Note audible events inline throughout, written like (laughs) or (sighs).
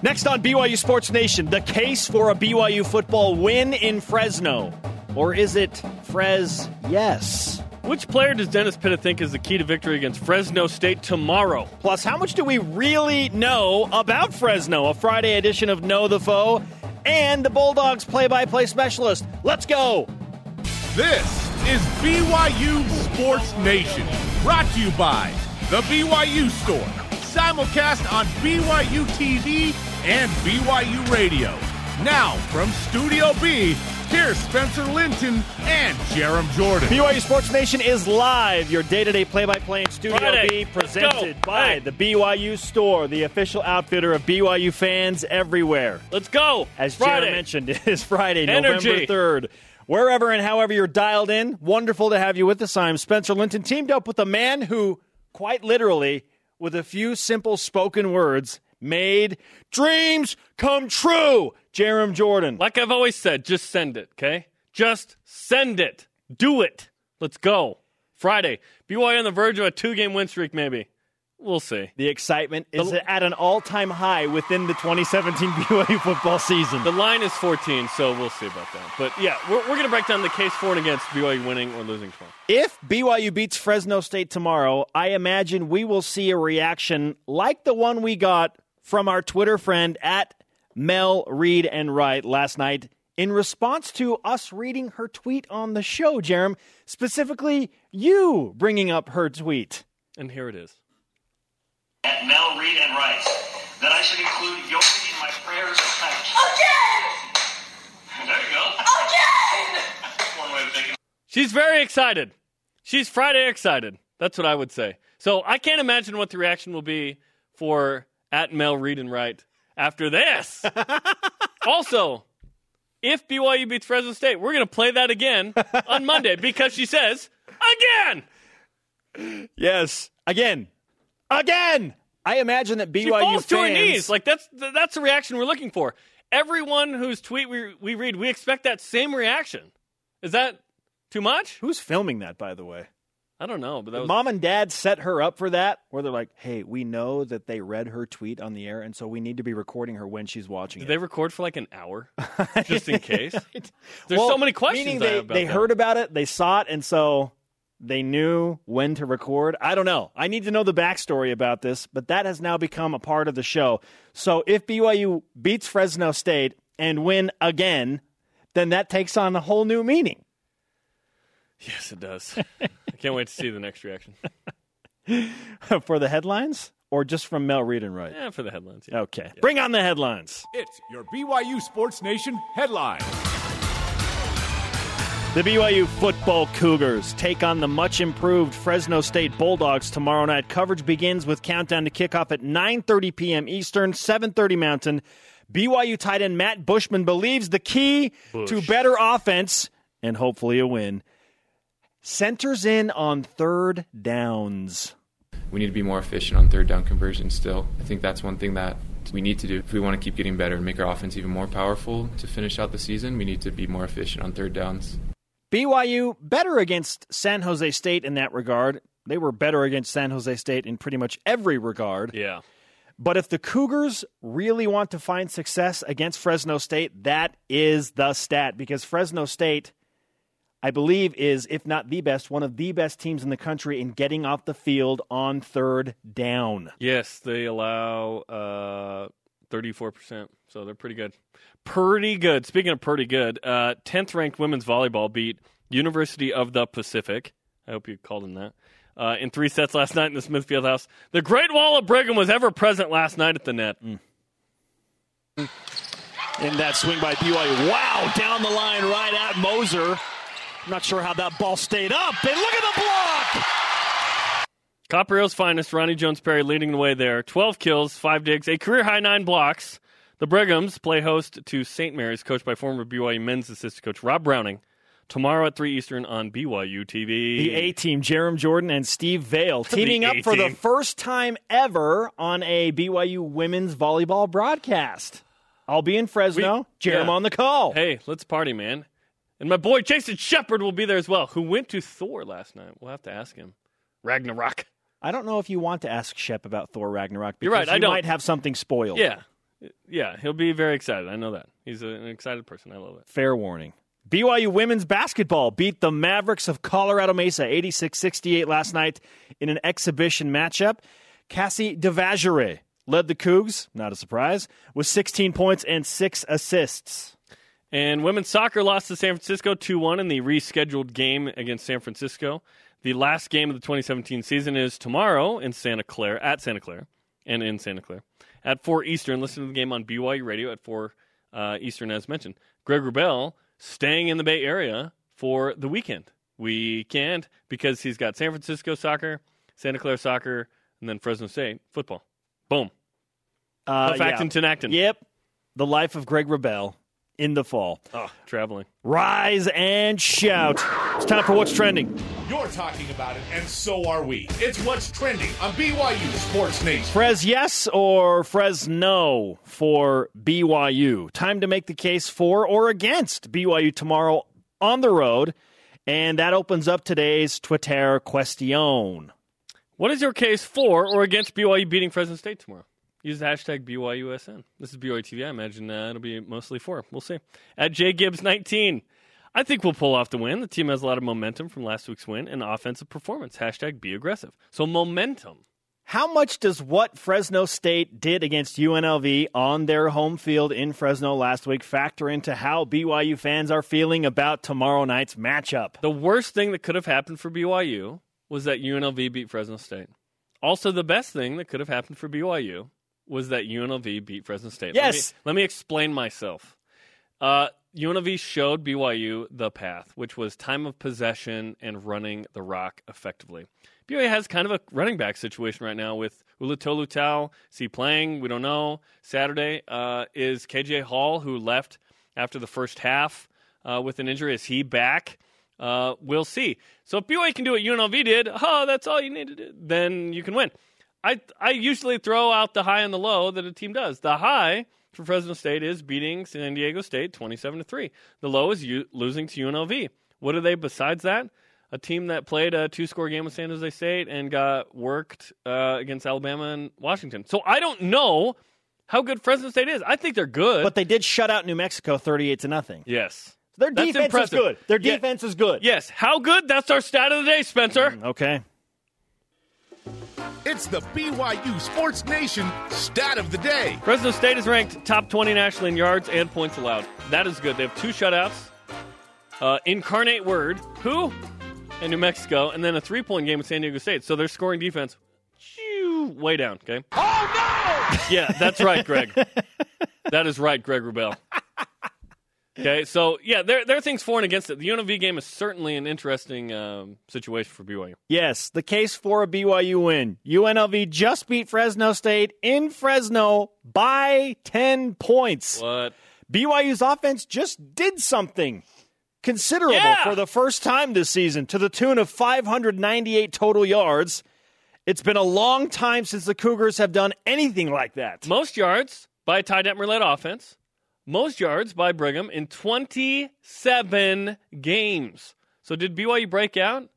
Next on BYU Sports Nation, the case for a BYU football win in Fresno. Or is it Fres yes? Which player does Dennis Pitta think is the key to victory against Fresno State tomorrow? Plus, how much do we really know about Fresno? A Friday edition of Know the Foe and the Bulldogs play by play specialist. Let's go. This is BYU Sports Nation, brought to you by The BYU Store, simulcast on BYU TV and BYU Radio. Now, from Studio B, here's Spencer Linton and Jarom Jordan. BYU Sports Nation is live, your day to day play by play in Studio Friday. B, presented by Hey. the BYU Store, the official outfitter of BYU fans everywhere. Let's go. As Friday. Jared mentioned, (laughs) it is Friday, Energy. November 3rd. Wherever and however you're dialed in, wonderful to have you with us. I'm Spencer Linton, teamed up with a man who, quite literally, with a few simple spoken words, made dreams come true. Jarom Jordan. Like I've always said, just send it, okay? Just send it. Do it. Let's go. Friday. BYU on the verge of a two game win streak, maybe. We'll see. The excitement is The- at an all time high within the 2017 (laughs) BYU football season. The line is 14, so we'll see about that. But yeah, we're, we're going to break down the case for and against BYU winning or losing tomorrow. If BYU beats Fresno State tomorrow, I imagine we will see a reaction like the one we got from our Twitter friend at Mel Reed and Wright last night in response to us reading her tweet on the show, Jarom. Specifically, you bringing up her tweet. And here it is. at Mel Reed and Rice that I should include yours in my prayers of thanks. Again! (laughs) There you go. Again! One way of thinking. She's very excited. She's Friday excited. That's what I would say. So I can't imagine what the reaction will be for at Mel Read and Write after this. (laughs) also, if BYU beats Fresno State, we're going to play that again on Monday (laughs) because she says again. Yes, again, again. I imagine that BYU She falls to her knees. Like that's that's the reaction we're looking for. Everyone whose tweet we we read, we expect that same reaction. Is that too much? Who's filming that, by the way? I don't know, but that was Mom and dad set her up for that, where they're like, hey, we know that they read her tweet on the air, and so we need to be recording her when she's watching Did it. they record for like an hour (laughs) just in case? (laughs) There's Well, so many questions. Meaning they, they that. heard about it, they saw it, and so they knew when to record. I don't know. I need to know the backstory about this, but that has now become a part of the show. So if BYU beats Fresno State and win again, then that takes on a whole new meaning. Yes, it does. (laughs) I can't wait to see the next reaction. (laughs) for the headlines, or just from Mel Reed and Wright? Yeah, for the headlines. yeah. Okay. Bring on the headlines. It's your BYU Sports Nation headline. The BYU football Cougars take on the much improved Fresno State Bulldogs tomorrow night. Coverage begins with countdown to kickoff at 9:30 p.m. Eastern, 7:30 Mountain. BYU tight end Matt Bushman believes the key to better offense and hopefully a win centers in on third downs. we need to be more efficient on third down conversions still. I think that's one thing that we need to do if we want to keep getting better and make our offense even more powerful to finish out the season. We need to be more efficient on third downs. BYU better against San Jose State in that regard. They were better against San Jose State in pretty much every regard. Yeah. But if the Cougars really want to find success against Fresno State, that is the stat because Fresno State, I believe, is, if not the best, one of the best teams in the country in getting off the field on third down. Yes, they allow uh, 34%. So they're pretty good. Pretty good. Speaking of pretty good, uh, 10th ranked women's volleyball beat University of the Pacific. I hope you called them that. Uh, in three sets last night in the Smith Fieldhouse. The Great Wall of Brigham was ever present last night at the net. In that swing by BYU. Wow, down the line right at Moser. I'm not sure how that ball stayed up. And look at the block! Copper finest, Roni Jones Perry leading the way there. 12 kills, 5 digs, a career high 9 blocks. The Brighams play host to St. Mary's, coached by former BYU men's assistant coach Rob Browning, tomorrow at 3 Eastern on BYU TV. The A team, Jarom Jordan and Steve Vail, (laughs) teaming up for the first time ever on a BYU women's volleyball broadcast. I'll be in Fresno. We- Jarom yeah. on the call. Hey, let's party, man. And my boy Jason Shepard will be there as well, who went to Thor last night. We'll have to ask him. Ragnarok. I don't know if you want to ask Shep about Thor Ragnarok. Because You're right, I don't. might have something spoiled. Yeah. Yeah, he'll be very excited. I know that. He's an excited person. I love it. Fair warning. BYU women's basketball beat the Mavericks of Colorado Mesa 86 68 last night in an exhibition matchup. Cassie Devashrayee led the Cougs, not a surprise, with 16 points and six assists. And women's soccer lost to San Francisco 2 1 in the rescheduled game against San Francisco. The last game of the 2017 season is tomorrow in Santa Clara, at Santa Clara, and in Santa Clara. At 4 Eastern, listen to the game on BYU Radio at 4 uh, Eastern, as mentioned. Greg Wrubell staying in the Bay Area for the weekend. Weekend, because he's got San Francisco soccer, Santa Clara soccer, and then Fresno State football. Boom. Uh, Facton to Acton. Yep. The life of Greg Wrubell in the fall. Oh, traveling. Rise and shout. It's time for What's Trending. You're talking about it, and so are we. It's what's trending on BYU Sports Nation. Frez yes or Frez no for BYU? Time to make the case for or against BYU tomorrow on the road. And that opens up today's Twitter question. What is your case for or against BYU beating Fresno State tomorrow? Use the hashtag BYUSN. This is BYU TV. I imagine uh, it'll be mostly for. We'll see. At JGibbs19. I think we'll pull off the win. The team has a lot of momentum from last week's win and offensive performance. Hashtag be aggressive. So momentum. How much does what Fresno State did against UNLV on their home field in Fresno last week factor into how BYU fans are feeling about tomorrow night's matchup? The worst thing that could have happened for BYU was that UNLV beat Fresno State. Also, the best thing that could have happened for BYU was that UNLV beat Fresno State. Yes. Let me, let me explain myself. Uh, UNLV showed BYU the path, which was time of possession and running the rock effectively. BYU has kind of a running back situation right now with Ula Tolutau. Is he playing? We don't know. Saturday uh, is KJ Hall, who left after the first half uh, with an injury. Is he back? Uh, we'll see. So if BYU can do what UNLV did, oh, that's all you need to do, then you can win. I I usually throw out the high and the low that a team does. The high for Fresno State is beating San Diego State 27 to 3. The low is u- losing to UNLV. What are they besides that? A team that played a two-score game with San Jose State and got worked uh, against Alabama and Washington. So I don't know how good Fresno State is. I think they're good. But they did shut out New Mexico 38 to nothing. yes. Their That's defense impressive. is good. Their Yeah. defense is good. Yes. How good? That's our stat of the day, Spencer. Okay. It's the BYU Sports Nation stat of the day. Fresno State is ranked top 20 nationally in yards and points allowed. That is good. They have two shutouts. Uh, Incarnate Word, who? And New Mexico, and then a three point game with San Diego State. So their scoring defense, shoo, way down, okay? Oh, no! Yeah, that's right, Greg. that is right, Greg Wrubell. Okay, so yeah, there, there are things for and against it. The UNLV game is certainly an interesting um, situation for BYU. Yes, the case for a BYU win. UNLV just beat Fresno State in Fresno by 10 points. What? BYU's offense just did something considerable Yeah. for the first time this season to the tune of 598 total yards. It's been a long time since the Cougars have done anything like that. Most yards by a Ty Detmer led offense. Most yards by Brigham in 27 games. So did BYU break out?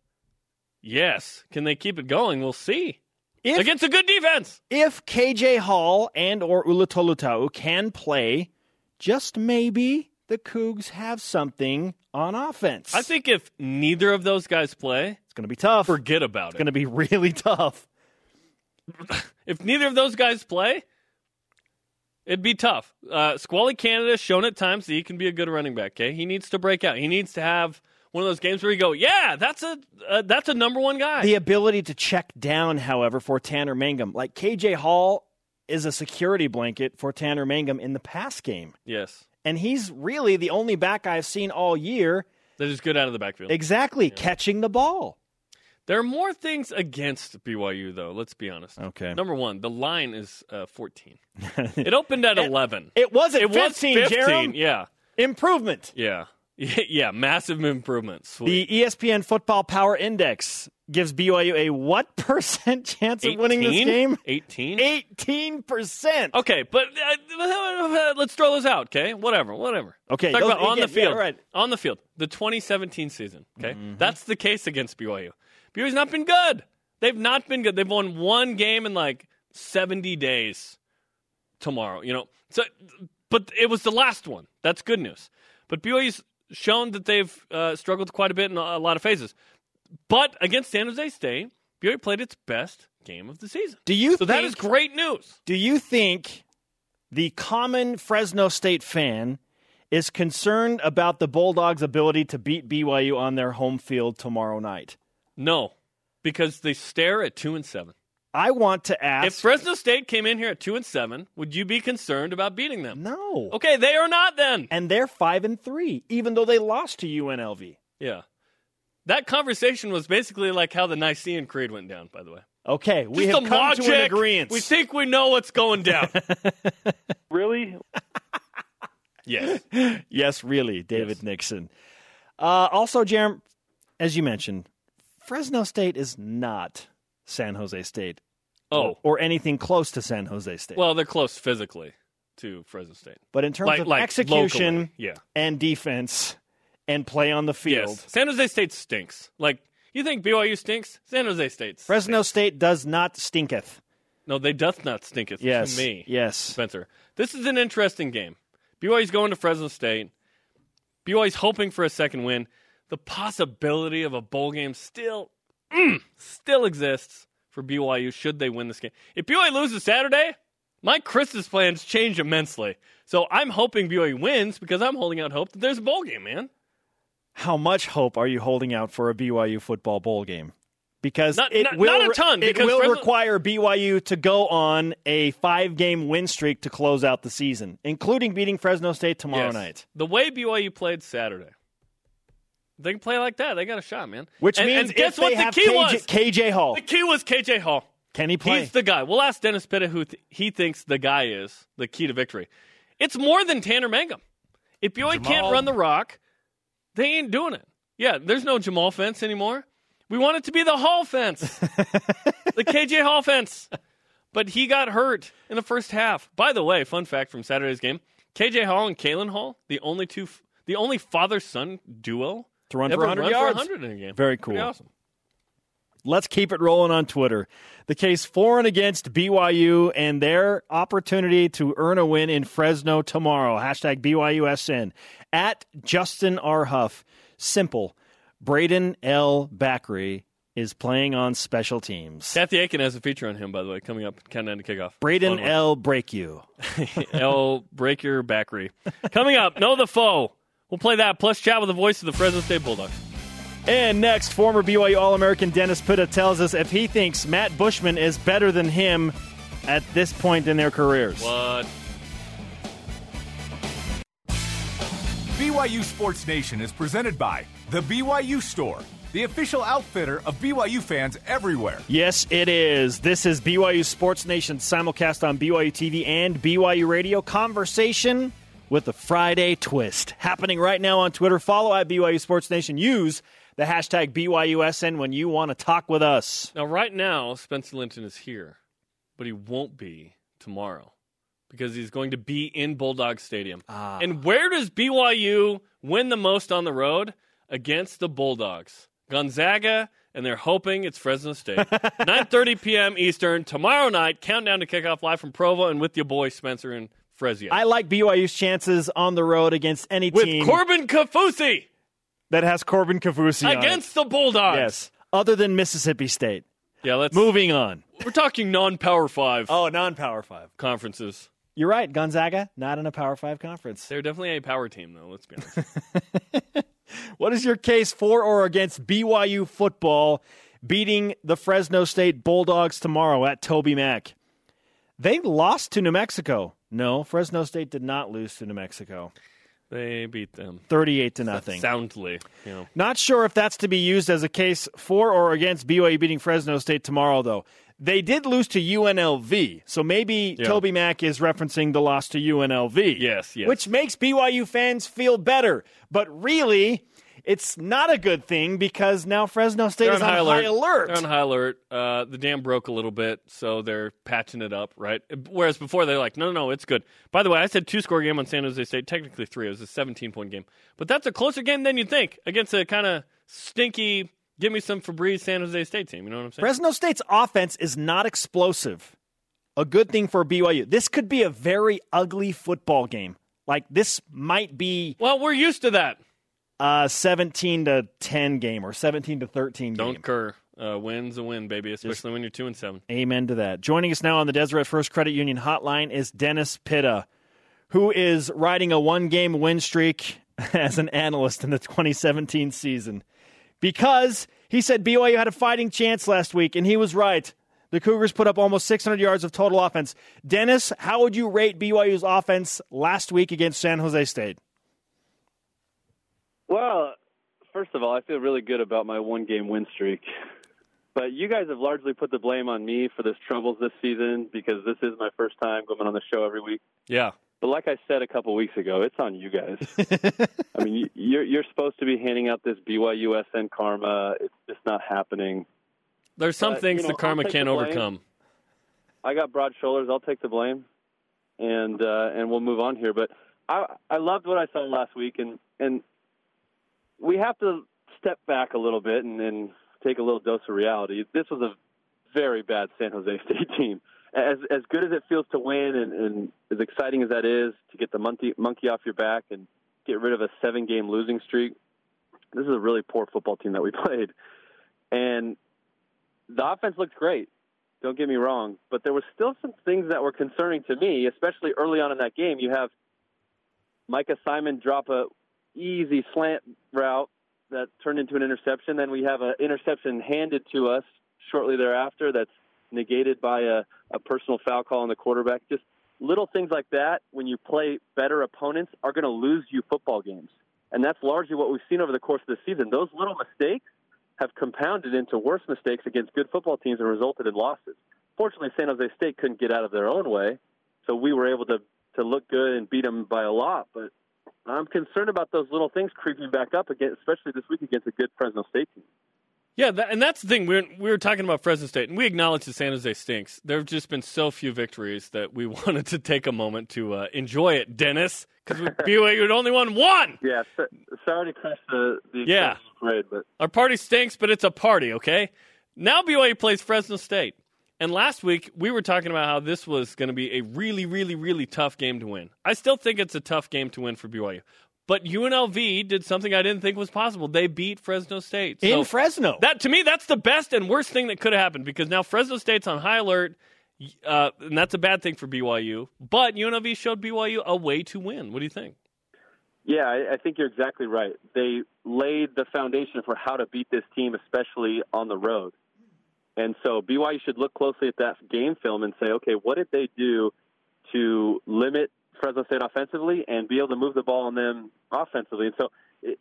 Yes. Can they keep it going? We'll see. If, Against a good defense. if KJ Hall and or Ula Tolutau can play, just maybe the Cougs have something on offense. I think if neither of those guys play, it's going to be tough. forget about It's it. It's going to be (laughs) really tough. If neither of those guys play, it'd be tough. Uh, Squally Canada shown at times that he can be a good running back. Okay, he needs to break out. He needs to have one of those games where you go, "Yeah, that's a uh, that's a number one guy." The ability to check down, however, for Tanner Mangum, like KJ Hall is a security blanket for Tanner Mangum in the pass game. yes, And he's really the only back I've seen all year that is good out of the backfield. exactly catching the ball. There are more things against BYU, though. Let's be honest. Okay. Number one, the line is uh, 14. (laughs) it opened at 11. It wasn't It was 15, 15. Jerome. Yeah. Improvement. Yeah. (laughs) Yeah. Massive improvement. Sweet. The ESPN Football Power Index gives BYU a what (laughs) percent chance of winning this game? 18? 18%. Okay, but uh, let's throw those out, okay? Whatever, whatever. Okay, Talk those- about on the field. yeah, right. On the field. The 2017 season, okay? Mm-hmm. That's the case against BYU. BYU's not been good. They've not been good. They've won one game in like 70 days. tomorrow. You know, so but it was the last one. That's good news. But BYU's shown that they've uh, struggled quite a bit in a, lot of phases. But against San Jose State, BYU played its best game of the season. Do you So think, that is great news. Do you think the common Fresno State fan is concerned about the Bulldogs' ability to beat BYU on their home field tomorrow night? No, because they stare at two and seven. I want to ask. If Fresno State came in here at two and seven, would you be concerned about beating them? no. Okay, they are not then. And they're five and three, even though they lost to UNLV. Yeah. That conversation was basically like how the Nicene Creed went down, by the way. Okay, we Just have come logic. to an agreement. We think we know what's going down. (laughs) Really? yes. (laughs) yes, really, David Yes. Nixon. Uh, also, Jeremy, as you mentioned, Fresno State is not San Jose State. Oh, or anything close to San Jose State. well, they're close physically to Fresno State. but in terms Like, of like execution locally, yeah. and defense and play on the field, Yes. San Jose State stinks. Like, you think BYU stinks? San Jose State. Fresno. State does not stinketh. No, they doth not stinketh Yes, to me. yes. Spencer. This is an interesting game. BYU's going to Fresno State. BYU's hoping for a second win. The possibility of a bowl game still mm, still exists for BYU should they win this game. If BYU loses Saturday, my Christmas plans change immensely. So I'm hoping BYU wins because I'm holding out hope that there's a bowl game, man. How much hope are you holding out for a BYU football bowl game? Because Not- it not- will not a ton, It will Fresno- require BYU to go on a five-game win streak to close out the season, including beating Fresno State tomorrow Yes. night. The way BYU played Saturday. They can play like that. They got a shot, man. Which And- means and guess what the key KJ, was? KJ Hall, The key was KJ Hall. can he play? He's the guy. We'll ask Dennis Pitta who th- he thinks the guy is the key to victory. It's more than Tanner Mangum. If BYU can't run the rock, they ain't doing it. Yeah, there's no Jamal fence anymore. We want it to be the Hall fence, (laughs) the KJ Hall fence. But he got hurt in the first half. By the way, fun fact from Saturday's game: KJ Hall and Kalen Hall, the only two, the only father-son duo To run ever for 100 run yards. for 100 in a game. Very Pretty cool. awesome. Let's keep it rolling on Twitter. The case for and against BYU and their opportunity to earn a win in Fresno tomorrow. Hashtag BYUSN. At Justin R. Huff. Simple. Brayden El-Bakri is playing on special teams. Kathy Aiken has a feature on him, by the way, coming up countdown to kickoff. Braden. L. Break You. (laughs) L. Break your backery. Coming up, know the foe. We'll play that plus chat with the voice of the Fresno State Bulldogs. And next, former BYU All American Dennis Pitta tells us if he thinks Matt Bushman is better than him at this point in their careers. What? BYU Sports Nation is presented by The BYU Store, the official outfitter of BYU fans everywhere. Yes, it is. This is BYU Sports Nation simulcast on BYU TV and BYU Radio. Conversation with the Friday twist happening right now on Twitter. Follow at BYU Sports Nation. Use the hashtag BYUSN when you want to talk with us. Now, right now, Spencer Linton is here, but he won't be tomorrow because he's going to be in Bulldog Stadium. Ah. And where does BYU win the most on the road? Against the Bulldogs. Gonzaga, and they're hoping it's Fresno State. (laughs) 9.30 p.m. Eastern, tomorrow night, countdown to kickoff live from Provo and with your boy Spencer and Frezia. I like BYU's chances on the road against any team with team Corbin Kafusi that has Corbin it. against the Bulldogs. Yes, other than Mississippi State. Yeah, let's Moving on. We're talking non-power 5 Oh, non-power five. conferences. You're right, Gonzaga, not in a Power Five conference. They're definitely a power team though, let's be honest. (laughs) What is your case for or against BYU football beating the Fresno State Bulldogs tomorrow at Toby Mac? They lost to New Mexico. No, Fresno State did not lose to New Mexico. they beat them 38 to nothing. soundly, you know. Not sure if that's to be used as a case for or against BYU beating Fresno State tomorrow, though. They did lose to UNLV, so maybe Yeah. Toby Mack is referencing the loss to UNLV. Yes, yes. Which makes BYU fans feel better. But really, it's not a good thing because now Fresno State is on high high alert. on high alert. Uh, the dam broke a little bit, so they're patching it up, right? Whereas before they're like, no, no, no, it's good. By the way, I said two score game on San Jose State. Technically three. It was a 17 point game, but that's a closer game than you'd think against a kind of stinky. Give me some Febreze San Jose State team. You know what I'm saying? Fresno State's offense is not explosive. a good thing for BYU. This could be a very ugly football game. Like this might be Well, we're used to that. A 17 to 10 game or 17 to 13 Don't game. cur. Uh, win's a win, baby, especially when you're two and seven. Amen to that. Joining us now on the Deseret First Credit Union hotline is Dennis Pitta, who is riding a one game win streak (laughs) as an analyst in the 2017 season. Because he said BYU had a fighting chance last week, and he was right. The Cougars put up almost 600 yards of total offense. Dennis, how would you rate BYU's offense last week against San Jose State? Well, first of all, I feel really good about my one game win streak. But you guys have largely put the blame on me for this troubles this season because this is my first time going on the show every week. Yeah. But like I said a couple weeks ago, it's on you guys. (laughs) I mean, you- you're you're supposed to be handing out this BYU SN karma. It's just not happening. There's some But, things you know, the karma can't the overcome. I got broad shoulders. I'll take the blame, and uh, and we'll move on here. But I I loved what I saw last week, and and we have to step back a little bit and, take a little dose of reality. This was a very bad San Jose (laughs) State team. As as good as it feels to win, and, and as exciting as that is to get the monkey monkey off your back and get rid of a seven game losing streak, this is a really poor football team that we (laughs) played, and the offense looked great. Don't get me wrong, but there was still some things that were concerning to me, especially early on in that game. You have Micah Simon drop a easy slant route that turned into an interception. Then we have an interception handed to us shortly thereafter that's negated by a, a personal foul call on the quarterback. Just little things like that when you play better opponents are going to lose you football games. And that's largely what we've seen over the course of the season. Those little mistakes have compounded into worse mistakes against good football teams and resulted in losses. Fortunately, San Jose State couldn't get out of their own way, so we were able to to look good and beat them by a lot. But I'm concerned about those little things creeping back up again, especially this week against a good Fresno State team. Yeah, that, and that's the thing. We're, we were talking about Fresno State, and we acknowledge that San Jose stinks. There have just been so few victories that we (laughs) wanted to take a moment to uh, enjoy it, Dennis, because BYU (laughs) had only won one. Yeah, so, sorry to crush the, the Yeah. parade, but Our party stinks, but it's a party, okay? Now BYU plays Fresno State. And last week, we were talking about how this was going to be a really, really, really tough game to win. I still think it's a tough game to win for BYU. But UNLV did something I didn't think was possible. They beat Fresno State. In Fresno. That to me, that's the best and worst thing that could have happened because now Fresno State's on high alert, uh, and that's a bad thing for BYU. But UNLV showed BYU a way to win. What do you think? Yeah, I, I think you're exactly right. They laid the foundation for how to beat this team, especially on the road. And so BYU should look closely at that game film and say, okay, what did they do to limit Fresno State offensively and be able to move the ball on them offensively? And so it,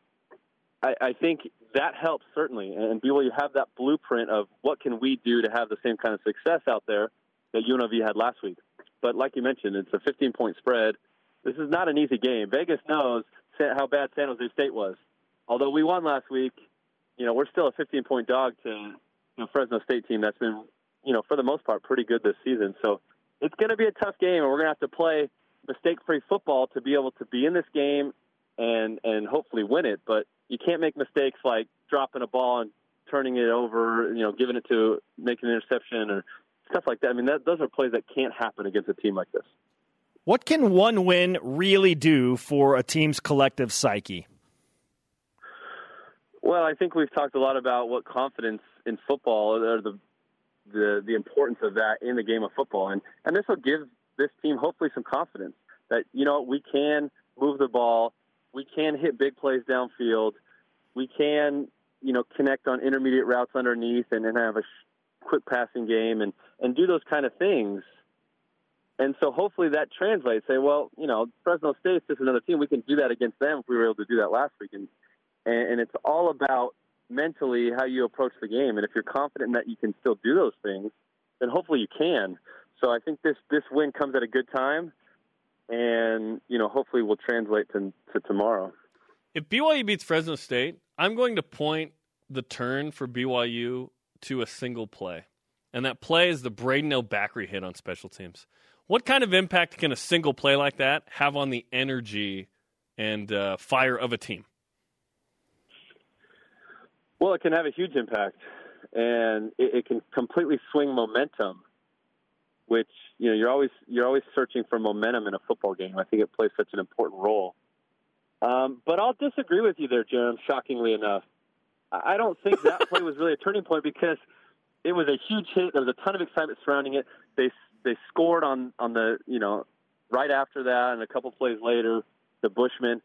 I, I think that helps certainly. And BYU have that blueprint of what can we do to have the same kind of success out there that UNLV had last week. But like you mentioned, it's a 15 point spread. This is not an easy game. Vegas knows how bad San Jose State was. Although we won last week, you know, we're still a 15 point dog to you know, Fresno State team that's been, you know, for the most part pretty good this season. So it's going to be a tough game, and we're going to have to play mistake free football to be able to be in this game and and hopefully win it. But you can't make mistakes like dropping a ball and turning it over, you know, giving it to making an interception or stuff like that. I mean, that, those are plays that can't happen against a team like this. What can one win really do for a team's collective psyche? Well, I think we've talked a lot about what confidence in football or the the the importance of that in the game of football, and and this will give this team hopefully some confidence that you know we can move the ball, we can hit big plays downfield, we can you know connect on intermediate routes underneath and, and have a quick passing game and and do those kind of things. And so hopefully that translates. Say, well, you know, Fresno State's just another team. We can do that against them if we were able to do that last week. And, and it's all about mentally how you approach the game. And if you're confident that you can still do those things, then hopefully you can. So I think this this win comes at a good time, and you know hopefully will translate to, to tomorrow. If BYU beats Fresno State, I'm going to point the turn for BYU to a single play. And that play is the Brayden El-Bakri hit on special teams. What kind of impact can a single play like that have on the energy and uh, fire of a team? Well, it can have a huge impact, and it, it can completely swing momentum which you know you're always you're always searching for momentum in a football game. I think it plays such an important role. Um, but I'll disagree with you there, Jarom. Shockingly enough, I don't think that (laughs) play was really a turning point because it was a huge hit. There was a ton of excitement surrounding it. They they scored on on the you know right after that, and a couple plays later, the Bushmen.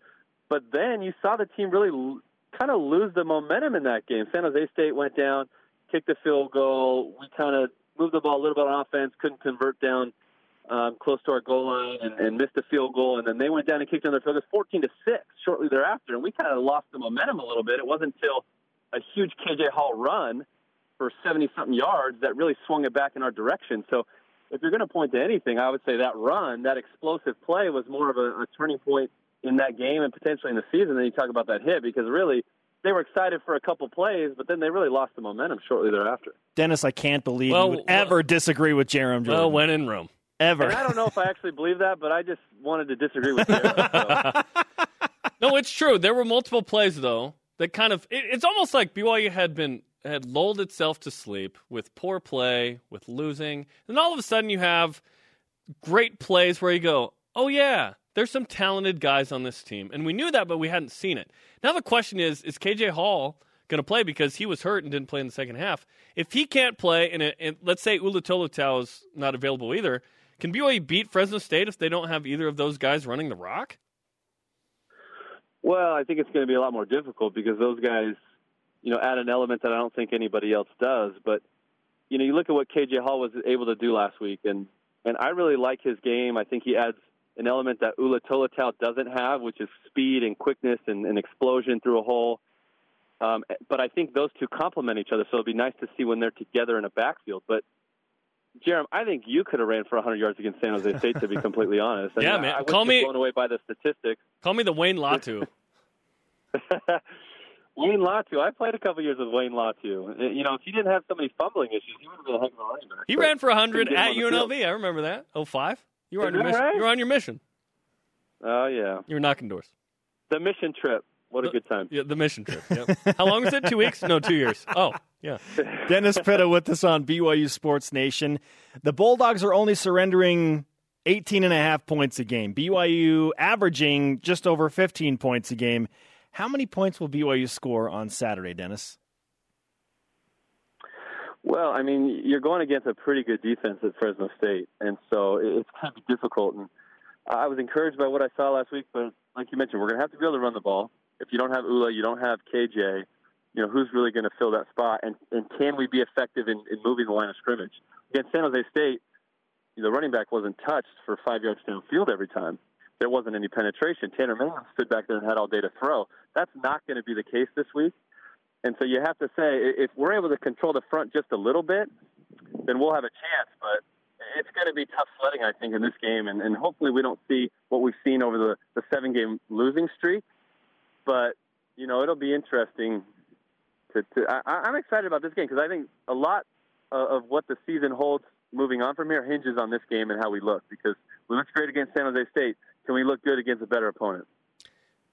But then you saw the team really kind of lose the momentum in that game. San Jose State went down, kicked a field goal. We kind of moved the ball a little bit on offense, couldn't convert down um, close to our goal line, and, and missed a field goal. And then they went down and kicked another field goal, 14 to six, shortly thereafter. And we kind of lost the momentum a little bit. It wasn't until a huge KJ Hall run for 70 something yards that really swung it back in our direction. So if you're going to point to anything, I would say that run, that explosive play, was more of a, a turning point in that game and potentially in the season. Then you talk about that hit because really they were excited for a couple plays, but then they really lost the momentum shortly thereafter. Dennis, I can't believe Well, you would well- ever disagree with Jarom Jordan. Well, when in Rome. ever. And I don't know if I actually believe that, but I just wanted to disagree with you. So. (laughs) No, it's true. There were multiple plays though that kind of. It, it's almost like BYU had been had lulled itself to sleep with poor play, with losing, and all of a sudden you have great plays where you go, "Oh yeah, there's some talented guys on this team," and we knew that, but we hadn't seen it. Now the question is: Is KJ Hall going to play because he was hurt and didn't play in the second half? If he can't play, and, it, and let's say Ula Tolutau is not available either, can BYU beat Fresno State if they don't have either of those guys running the rock? Well, I think it's going to be a lot more difficult because those guys, you know, add an element that I don't think anybody else does. But you know, you look at what KJ Hall was able to do last week, and and I really like his game. I think he adds an element that Ula Tolutau doesn't have, which is speed and quickness and, and explosion through a hole. Um, but I think those two complement each other, so it'll be nice to see when they're together in a backfield. But Jarom, I think you could have ran for 100 yards against San Jose State, to be completely honest. I (laughs) Yeah, mean, man. I, I Call me- blown away by the statistics. Call me the Wayne Latu. (laughs) Wayne Latu. I played a couple years with Wayne Latu. Uh, You know, if he didn't have so many fumbling issues, he would have been a heck of a running back. He ran for 100 at. UNLV. I remember that. 05. You were on Is your that mission. right? You were on your mission. Oh yeah, You were knocking doors. the mission trip. What a good time. Yeah, the mission trip. (laughs) Yep. How long was it? Two weeks? No, two years. Oh, yeah. (laughs) Dennis Pitta with us on BYU Sports Nation. The Bulldogs are only surrendering 18 and a half points a game. BYU averaging just over 15 points a game. How many points will BYU score on Saturday, Dennis? Well, I mean, you're going against a pretty good defense at Fresno State, and so it's to be difficult. And I was encouraged by what I saw last week, but like you mentioned, we're going to have to be able to run the ball. If you don't have Ula, you don't have KJ. You know who's really going to fill that spot, and and can we be effective in, in moving the line of scrimmage against San Jose State? The running back wasn't touched for five yards downfield every time. There wasn't any penetration. Tanner Mann stood back there and had all day to throw. That's not going to be the case this week. And so you have to say, if we're able to control the front just a little bit, then we'll have a chance. But it's going to be tough sledding, I think, in this game. And, and hopefully we don't see what we've seen over the, the seven game losing streak. But, you know, it'll be interesting. To, to I, I'm excited about this game because I think a lot of, of what the season holds moving on from here hinges on this game and how we look. Because we looked great against San Jose State. Can we look good against a better opponent?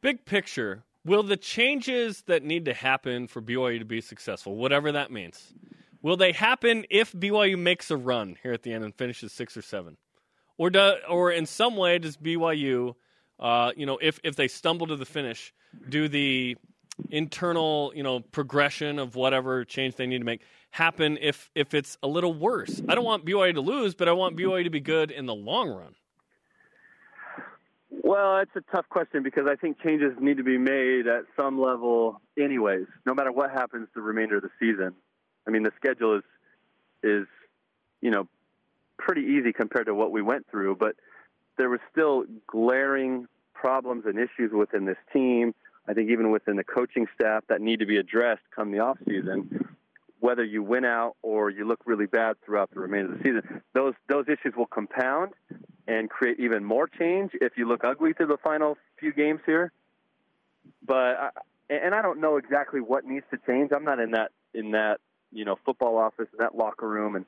Big picture. Will the changes that need to happen for BYU to be successful, whatever that means, will they happen if BYU makes a run here at the end and finishes six or seven, or do, or in some way does BYU, uh, you know, if if they stumble to the finish, do the internal, you know, progression of whatever change they need to make happen if if it's a little worse? I don't want BYU to lose, but I want BYU to be good in the long run. Well, it's a tough question because I think changes need to be made at some level, anyways. No matter what happens the remainder of the season. I mean, the schedule is is you know pretty easy compared to what we went through, but there was still glaring problems and issues within this team. I think even within the coaching staff that need to be addressed come the off season. Whether you win out or you look really bad throughout the remainder of the season, those those issues will compound and create even more change if you look ugly through the final few games here. But I, and I don't know exactly what needs to change. I'm not in that in that you know football office in that locker room, and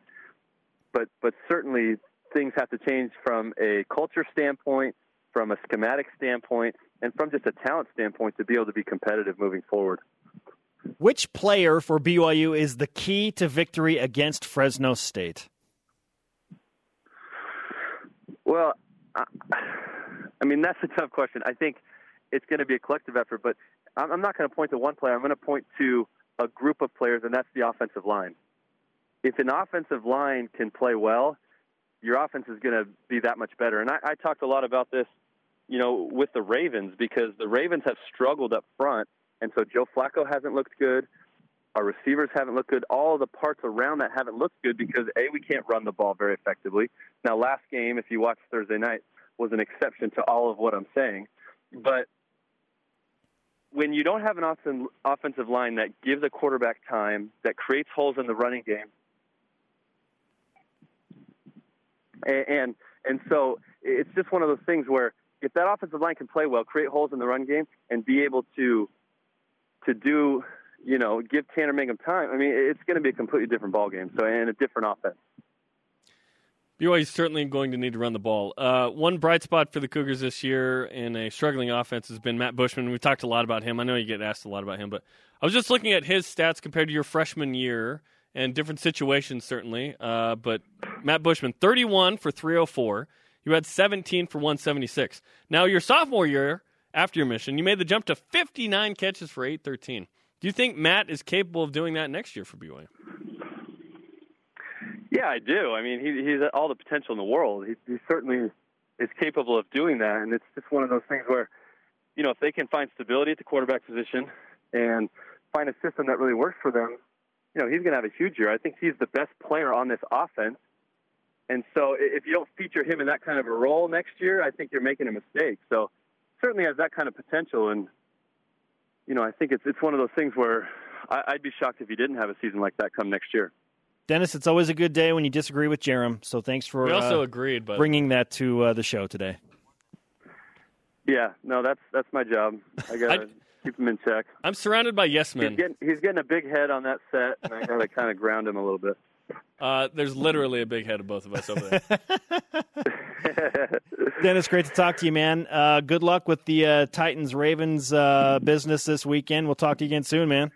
but but certainly things have to change from a culture standpoint, from a schematic standpoint, and from just a talent standpoint to be able to be competitive moving forward. Which player for BYU is the key to victory against Fresno State? Well, I, mean that's a tough question. I think it's going to be a collective effort, but I'm I'm not going to point to one player. I'm going to point to a group of players, and that's the offensive line. If an offensive line can play well, your offense is going to be that much better. And I, I talked a lot about this, you know, with the Ravens because the Ravens have struggled up front, and so Joe Flacco hasn't looked good. Our receivers haven't looked good. All the parts around that haven't looked good because a we can't run the ball very effectively. Now, last game, if you watched Thursday night, was an exception to all of what I'm saying, but when you don't have an offensive line that gives a quarterback time, that creates holes in the running game, and and, and so it's just one of those things where if that offensive line can play well, create holes in the run game, and be able to to do, you know, give Tanner Mangum time, I mean, it's going to be a completely different ball game. So and a different offense. BYU is certainly going to need to run the ball. Uh, one bright spot for the Cougars this year in a struggling offense has been Matt Bushman. We've talked a lot about him. I know you get asked a lot about him, but I was just looking at his stats compared to your freshman year and different situations, certainly. Uh, but Matt Bushman, 31 for 304. You had 17 for 176. Now, your sophomore year, after your mission, you made the jump to 59 catches for 813. Do you think Matt is capable of doing that next year for BYU? Yeah, I do. I mean, he, he's all the potential in the world. He, he certainly is capable of doing that, and it's just one of those things where, you know, if they can find stability at the quarterback position and find a system that really works for them, you know, he's going to have a huge year. I think he's the best player on this offense, and so if you don't feature him in that kind of a role next year, I think you're making a mistake. So certainly has that kind of potential, and you know, I think it's it's one of those things where I, I'd be shocked if he didn't have a season like that come next year. Dennis, it's always a good day when you disagree with Jarom. So thanks for We also uh, agreed, but bringing that to uh, the show today. Yeah, no, that's that's my job. I got I- to keep him in check. I'm surrounded by yes He's men. getting he's getting a big head on that set, and I got to kind of ground him a little bit. Uh, there's literally a big head of both of us over there. (laughs) Dennis, great to talk to you, man. Uh, good luck with the uh, Titans Ravens uh, business this weekend. We'll talk to you again soon, man.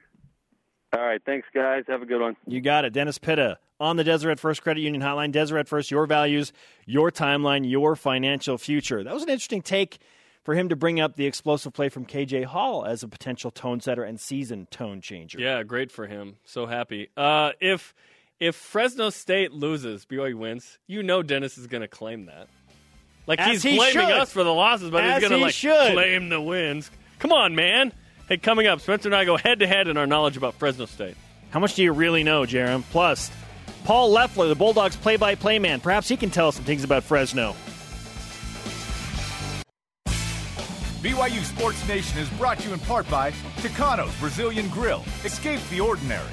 All right, thanks guys. Have a good one. You got it. Dennis Pitta on the Deseret First Credit Union Hotline. Deseret First, your values, your timeline, your financial future. That was an interesting take for him to bring up the explosive play from KJ Hall as a potential tone setter and season tone changer. Yeah, great for him. So happy. Uh, if if Fresno State loses, BYU wins, you know Dennis is going to claim that. Like As he's he blaming should. us for the losses, but As he's going to he like should. claim the wins. Come on, man. Hey, coming up, Spencer and I go head to head in our knowledge about Fresno State. How much do you really know, Jarom? Plus, Paul Loeffler, the Bulldogs play by play man. Perhaps he can tell us some things about Fresno. BYU Sports Nation is brought to you in part by Tucano's Brazilian Grill. Escape the ordinary.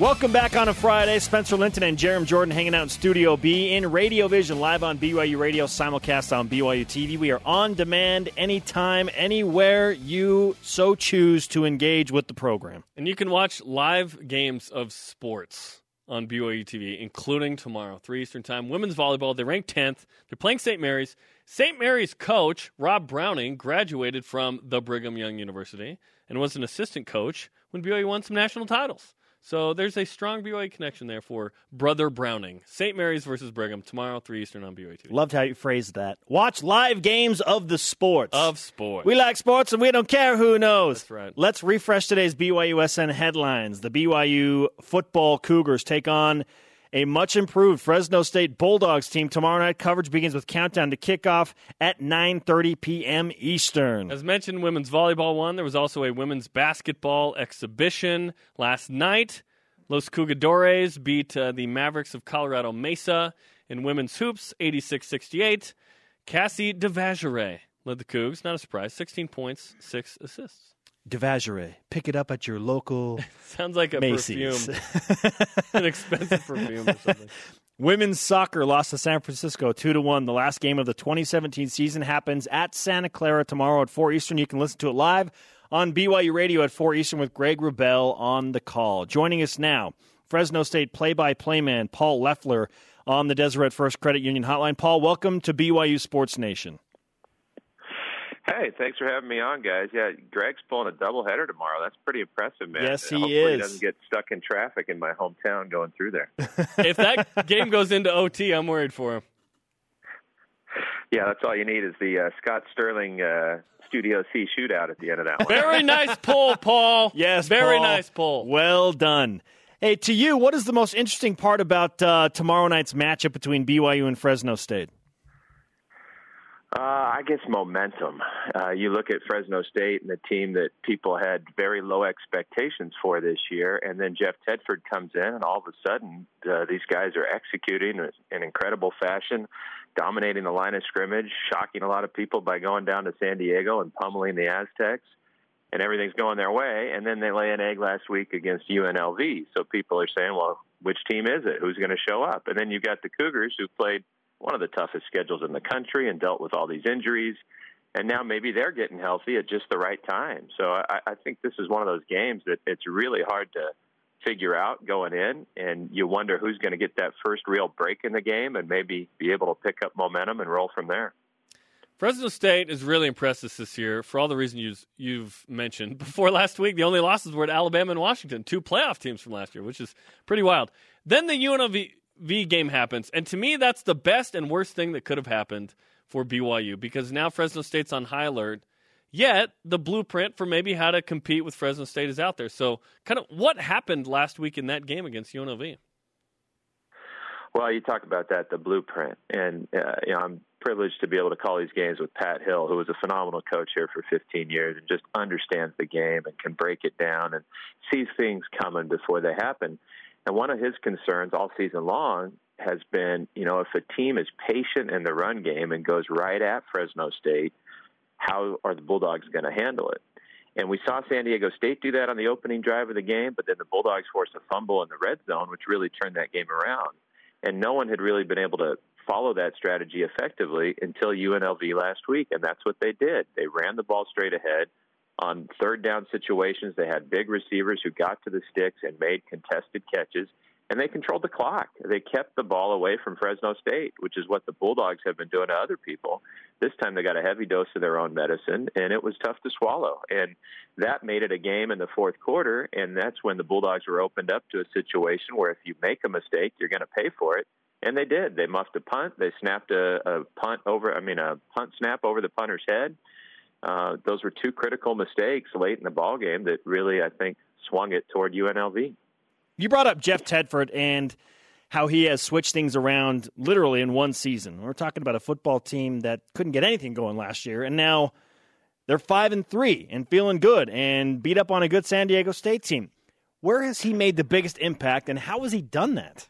Welcome back on a Friday. Spencer Linton and Jarom Jordan hanging out in Studio B in Radio Vision, live on BYU Radio, simulcast on BYU TV. We are on demand anytime, anywhere you so choose to engage with the program. And you can watch live games of sports on BYU TV, including tomorrow, 3 Eastern Time. Women's volleyball, they rank 10th. They're playing St. Mary's. St. Mary's coach, Rob Browning, graduated from the Brigham Young University and was an assistant coach when BYU won some national titles. So there's a strong BYU connection there for Brother Browning. St. Mary's versus Brigham tomorrow, 3 Eastern on BYU TV. Loved how you phrased that. Watch live games of the sports. Of sports. We like sports and we don't care who knows. That's right. Let's refresh today's BYUSN headlines. The BYU football Cougars take on a much improved Fresno State Bulldogs team tomorrow night. Coverage begins with countdown to kickoff at 9:30 p.m. Eastern. As mentioned, women's volleyball won. There was also a women's basketball exhibition last night. Los Jugadores beat uh, the Mavericks of Colorado Mesa in women's hoops, 86-68. Cassie Devashrayee led the Cougs. Not a surprise. 16 points, 6 assists. Devashrayee, pick it up at your local (laughs) Sounds like a Macy's. perfume. (laughs) An expensive perfume or something. (laughs) Women's soccer lost to San Francisco 2 to 1. The last game of the 2017 season happens at Santa Clara tomorrow at 4 Eastern. You can listen to it live on BYU Radio at 4 Eastern with Greg Wrubell on the call. Joining us now, Fresno State play-by-play man Paul Loeffler on the Deseret First Credit Union Hotline. Paul, welcome to BYU Sports Nation. Hey, thanks for having me on, guys. Yeah, Greg's pulling a doubleheader tomorrow. That's pretty impressive, man. Yes, he Hopefully is. He doesn't get stuck in traffic in my hometown going through there. (laughs) If that game goes into OT, I'm worried for him. Yeah, that's all you need is the uh, Scott Sterling uh, Studio C shootout at the end of that one. Very nice pull, Paul. (laughs) Yes, Very Paul. nice pull. Well done. Hey, to you, what is the most interesting part about uh, tomorrow night's matchup between BYU and Fresno State? Uh, I guess momentum. Uh, you look at Fresno State and the team that people had very low expectations for this year, and then Jeff Tedford comes in, and all of a sudden, uh, these guys are executing in incredible fashion, dominating the line of scrimmage, shocking a lot of people by going down to San Diego and pummeling the Aztecs, and everything's going their way. And then they lay an egg last week against UNLV, so people are saying, well, which team is it? Who's going to show up? And then you've got the Cougars who played one of the toughest schedules in the country and dealt with all these injuries. And now maybe they're getting healthy at just the right time. So I, I think this is one of those games that it's really hard to figure out going in, and you wonder who's going to get that first real break in the game and maybe be able to pick up momentum and roll from there. Fresno State is really impressed us this year for all the reasons you've, you've mentioned. (laughs) Before last week, the only losses were at Alabama and Washington, two playoff teams from last year, which is pretty wild. Then the UNLV V game happens. And to me, that's the best and worst thing that could have happened for BYU because now Fresno State's on high alert. Yet the blueprint for maybe how to compete with Fresno State is out there. So, kind of what happened last week in that game against UNLV? Well, you talk about that, the blueprint, and uh, you know I'm privileged to be able to call these games with Pat Hill, who was a phenomenal coach here for 15 years and just understands the game and can break it down and sees things coming before they happen. And one of his concerns all season long has been, you know, if a team is patient in the run game and goes right at Fresno State, how are the Bulldogs going to handle it? And we saw San Diego State do that on the opening drive of the game, but then the Bulldogs forced a fumble in the red zone, which really turned that game around. And no one had really been able to follow that strategy effectively until UNLV last week, and that's what they did. They ran the ball straight ahead on third down situations. They had big receivers who got to the sticks and made contested catches, and they controlled the clock. They kept the ball away from Fresno State, which is what the Bulldogs have been doing to other people. This time they got a heavy dose of their own medicine, and it was tough to swallow. And that made it a game in the fourth quarter, and that's when the Bulldogs were opened up to a situation where if you make a mistake, you're going to pay for it. And they did. They muffed a punt. They snapped a, a punt over, I mean, a punt snap over the punter's head uh, those were two critical mistakes late in the ball game that really, I think, swung it toward UNLV. You brought up Jeff Tedford and how he has switched things around literally in one season. We're talking about a football team that couldn't get anything going last year, and now they're five and three and feeling good and beat up on a good San Diego State team. Where has he made the biggest impact, and how has he done that?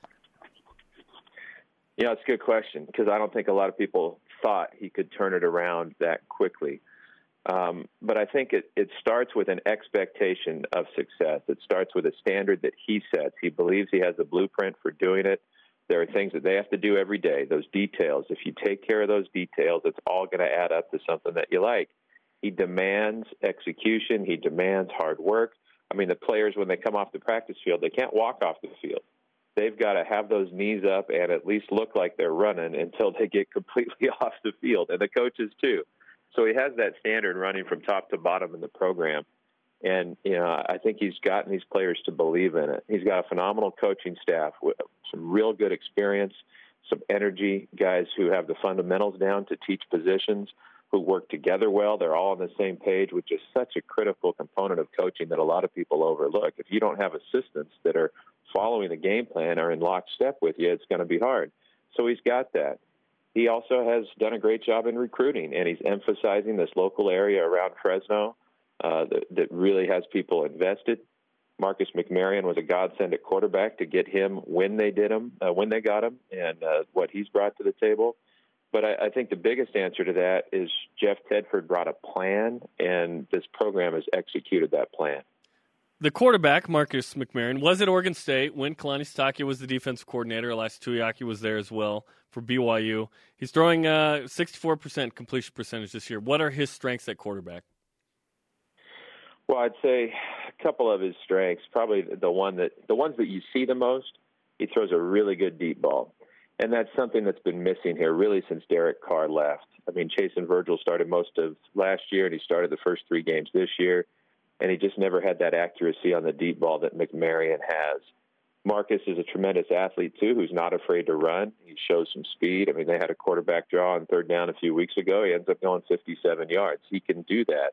Yeah, it's a good question because I don't think a lot of people thought he could turn it around that quickly. Um, but I think it, it starts with an expectation of success. It starts with a standard that he sets. He believes he has a blueprint for doing it. There are things that they have to do every day, those details. If you take care of those details, it's all going to add up to something that you like. He demands execution, he demands hard work. I mean, the players, when they come off the practice field, they can't walk off the field. They've got to have those knees up and at least look like they're running until they get completely (laughs) off the field, and the coaches too. So he has that standard running from top to bottom in the program. And, you know, I think he's gotten these players to believe in it. He's got a phenomenal coaching staff with some real good experience, some energy, guys who have the fundamentals down to teach positions, who work together well. They're all on the same page, which is such a critical component of coaching that a lot of people overlook. If you don't have assistants that are following the game plan or in lockstep with you, it's going to be hard. So he's got that he also has done a great job in recruiting, and he's emphasizing this local area around Fresno uh, that, that really has people invested. Marcus McMaryion was a godsend at quarterback to get him when they did him, uh, when they got him, and uh, what he's brought to the table. But I, I think the biggest answer to that is Jeff Tedford brought a plan, and this program has executed that plan the quarterback, Marcus McMaryion, was at Oregon State when Kalani Sitake was the defensive coordinator. Ilaisa Tuiaki was there as well for BYU. He's throwing uh, 64% completion percentage this year. What are his strengths at quarterback? Well, I'd say a couple of his strengths. Probably the one that the ones that you see the most. He throws a really good deep ball, and that's something that's been missing here really since Derek Carr left. I mean, Chason Virgil started most of last year, and he started the first three games this year and he just never had that accuracy on the deep ball that McMaryion has. Marcus is a tremendous athlete too, who's not afraid to run. He shows some speed. I mean, they had a quarterback draw on third down a few weeks ago. He ends up going 57 yards. He can do that.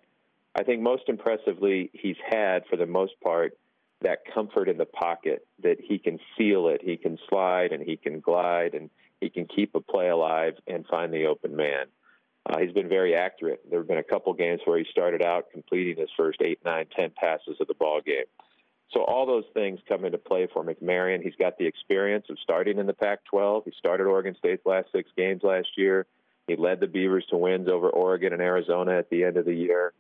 I think most impressively, he's had for the most part that comfort in the pocket that he can feel it, he can slide and he can glide and he can keep a play alive and find the open man. Uh, he's been very accurate. There have been a couple games where he started out completing his first eight, nine, ten passes of the ball game. So all those things come into play for McMaryion. He's got the experience of starting in the Pac-12. He started Oregon State's last six games last year. He led the Beavers to wins over Oregon and Arizona at the end of the year.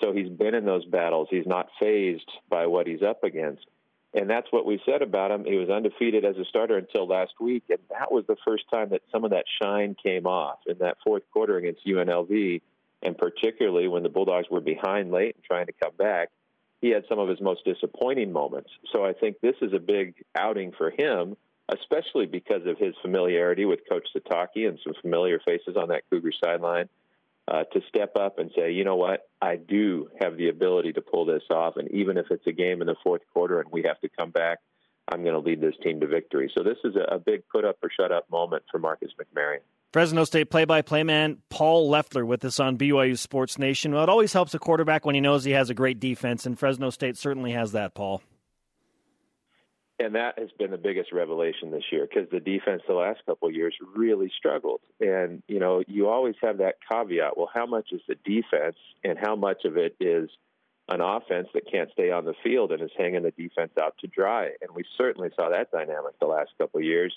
So he's been in those battles. He's not phased by what he's up against. And that's what we said about him. He was undefeated as a starter until last week, and that was the first time that some of that shine came off in that fourth quarter against UNLV, and particularly when the Bulldogs were behind late and trying to come back he had some of his most disappointing moments. So I think this is a big outing for him, especially because of his familiarity with Coach Sitake and some familiar faces on that Cougar sideline. Uh, to step up and say, you know what, I do have the ability to pull this off, and even if it's a game in the fourth quarter and we have to come back, I'm going to lead this team to victory. So this is a, a big put up or shut up moment for Marcus McMaryion. Fresno State play by play man Paul Loeffler with us on BYU Sports Nation. Well, it always helps a quarterback when he knows he has a great defense, and Fresno State certainly has that, Paul. And that has been the biggest revelation this year because the defense the last couple of years really struggled. And, you know, you always have that caveat well, how much is the defense and how much of it is an offense that can't stay on the field and is hanging the defense out to dry? And we certainly saw that dynamic the last couple of years.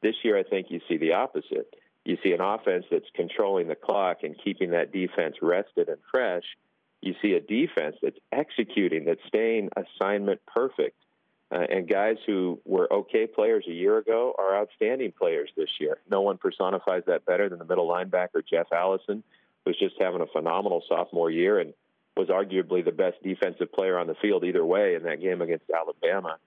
This year, I think you see the opposite you see an offense that's controlling the clock and keeping that defense rested and fresh. You see a defense that's executing, that's staying assignment perfect. Uh, and guys who were okay players a year ago are outstanding players this year. No one personifies that better than the middle linebacker, Jeff Allison, who's just having a phenomenal sophomore year and was arguably the best defensive player on the field either way in that game against Alabama.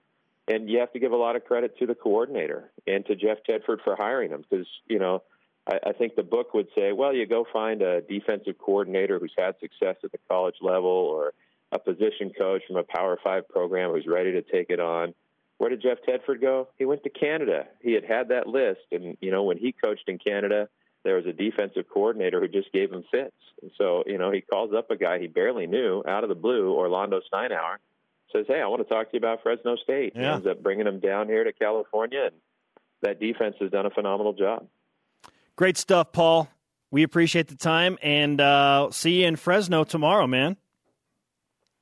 And you have to give a lot of credit to the coordinator and to Jeff Tedford for hiring him because, you know, I, I think the book would say, well, you go find a defensive coordinator who's had success at the college level or a position coach from a Power Five program who's ready to take it on. Where did Jeff Tedford go? He went to Canada. He had had that list, and you know when he coached in Canada, there was a defensive coordinator who just gave him fits. And so you know he calls up a guy he barely knew out of the blue, Orlando Steinauer, says, "Hey, I want to talk to you about Fresno State." Yeah. He ends up bringing him down here to California, and that defense has done a phenomenal job. Great stuff, Paul. We appreciate the time and uh, see you in Fresno tomorrow, man.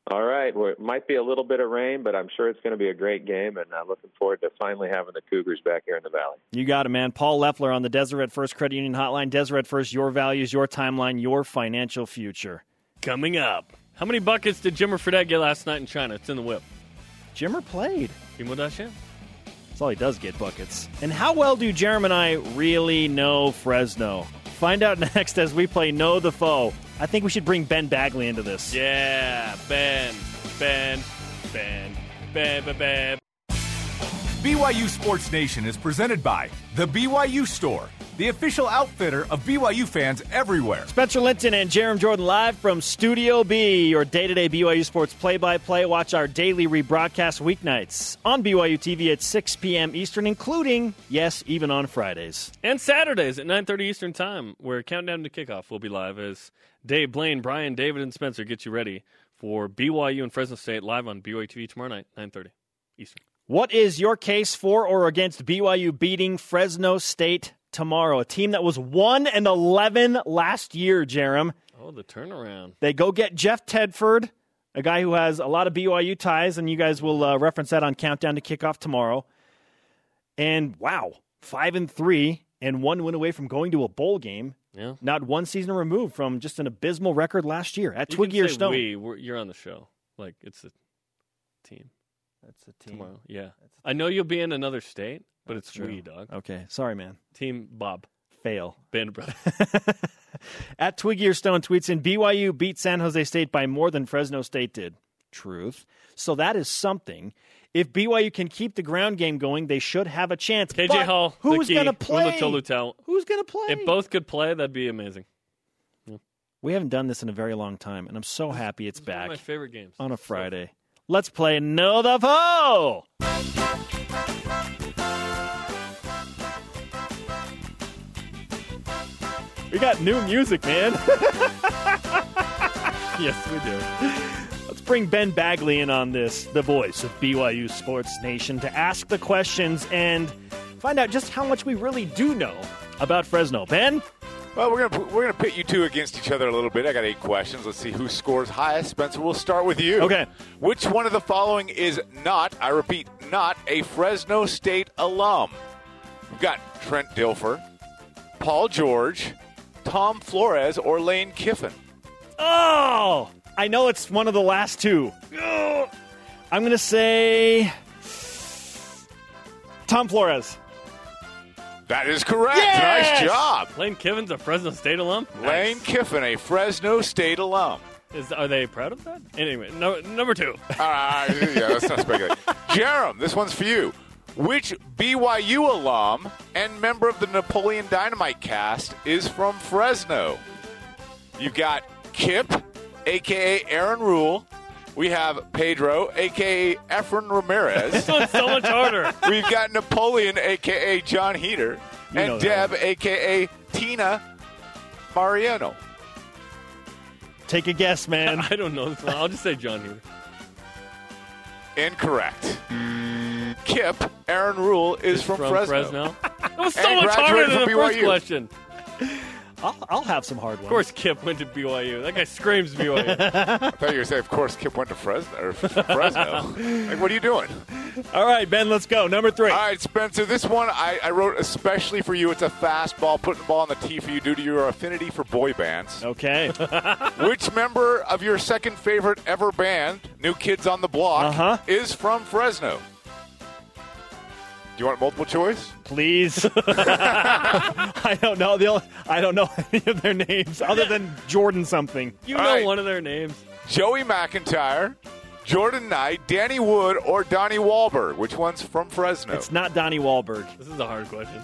All right. Well, it might be a little bit of rain, but I'm sure it's going to be a great game, and I'm looking forward to finally having the Cougars back here in the Valley. You got it, man. Paul Loeffler on the Deseret First Credit Union Hotline. Deseret First, your values, your timeline, your financial future. Coming up. How many buckets did Jimmer Fredette get last night in China? It's in the whip. Jimmer played. Timo Dashan. That's all he does get buckets. And how well do Jeremy and I really know Fresno? Find out (laughs) next as we play Know the Foe. I think we should bring Ben Bagley into this. Yeah, Ben, Ben, Ben, Ben, Ben, Ben. BYU Sports Nation is presented by The BYU Store the official outfitter of BYU fans everywhere. Spencer Linton and Jarom Jordan live from Studio B, your day to day BYU sports play by play. Watch our daily rebroadcast weeknights on BYU TV at 6 p.m. Eastern, including, yes, even on Fridays. And Saturdays at 9.30 Eastern Time, where Countdown to Kickoff will be live as Dave, Blaine, Brian, David, and Spencer get you ready for BYU and Fresno State live on BYU TV tomorrow night, 9.30 Eastern. What is your case for or against BYU beating Fresno State tomorrow. A team that was 1 and 11 last year, Jarom. Oh, the turnaround. They go get Jeff Tedford, a guy who has a lot of BYU ties, and you guys will uh, reference that on Countdown to Kickoff tomorrow. And wow, 5 and 3 and one win away from going to a bowl game. Yeah. Not one season removed from just an abysmal record last year at you Twiggy or Stone. We, you're on the show. Like, it's a team. That's a team. Tomorrow. Yeah. I know you'll be in another state. But it's true. we, dog. Okay. Sorry, man. Team Bob. Fail. Band brother. (laughs) (laughs) At Twiggy or Stone tweets in BYU beat San Jose State by more than Fresno State did. Truth. So that is something. If BYU can keep the ground game going, they should have a chance. KJ but Hall, who's going to play? Who's going to play? If both could play, that'd be amazing. Yeah. We haven't done this in a very long time, and I'm so happy it's back. my favorite games on a Friday. So Let's play Know the Foe! We got new music, man. (laughs) yes, we do. Let's bring Ben Bagley in on this, the voice of BYU Sports Nation, to ask the questions and find out just how much we really do know about Fresno. Ben? Well, we're gonna we're gonna pit you two against each other a little bit. I got eight questions. Let's see who scores highest. Spencer, we'll start with you. Okay. Which one of the following is not? I repeat, not a Fresno State alum? We've got Trent Dilfer, Paul George, Tom Flores, or Lane Kiffin. Oh, I know it's one of the last two. I'm going to say Tom Flores. That is correct. Yes! Nice job. Lane Kiffin's a Fresno State alum. Lane Kiffin, a Fresno State alum. Is, are they proud of that? Anyway, no, number two. All right, (laughs) uh, yeah, let's not speculate. (laughs) Jerem, this one's for you. Which BYU alum and member of the Napoleon Dynamite cast is from Fresno? You've got Kip, aka Aaron Ruell. We have Pedro, aka Efren Ramirez. This one's so much harder. We've got Napoleon, aka Jon Heder, You and that Deb, aka Tina Majorino. Take a guess, man. (laughs) I don't know. I'll just say Jon Heder. Incorrect. Kip, Aaron Ruell is from, Fresno. That was so And much harder than the from first question. I'll, I'll have some hard ones. Of course, Kip went to BYU. That guy screams BYU. (laughs) I thought you were saying, of course, Kip went to Fresno. Or Fresno. like, what are you doing? All right, Ben, let's go. Number three. All right, Spencer, this one I, I wrote especially for you. It's a fastball, putting the ball on the tee for you due to your affinity for boy bands. Okay. (laughs) Which member of your second favorite ever band, New Kids on the Block, Uh-huh. is from Fresno? Do you want multiple choice? Please. (laughs) I don't know. The only, I don't know (laughs) any of their names other than Jordan something. You All know right. one of their names. Joey McIntyre, Jordan Knight, Danny Wood, or Donnie Wahlberg? Which one's from Fresno? It's not Donnie Wahlberg. This is a hard question.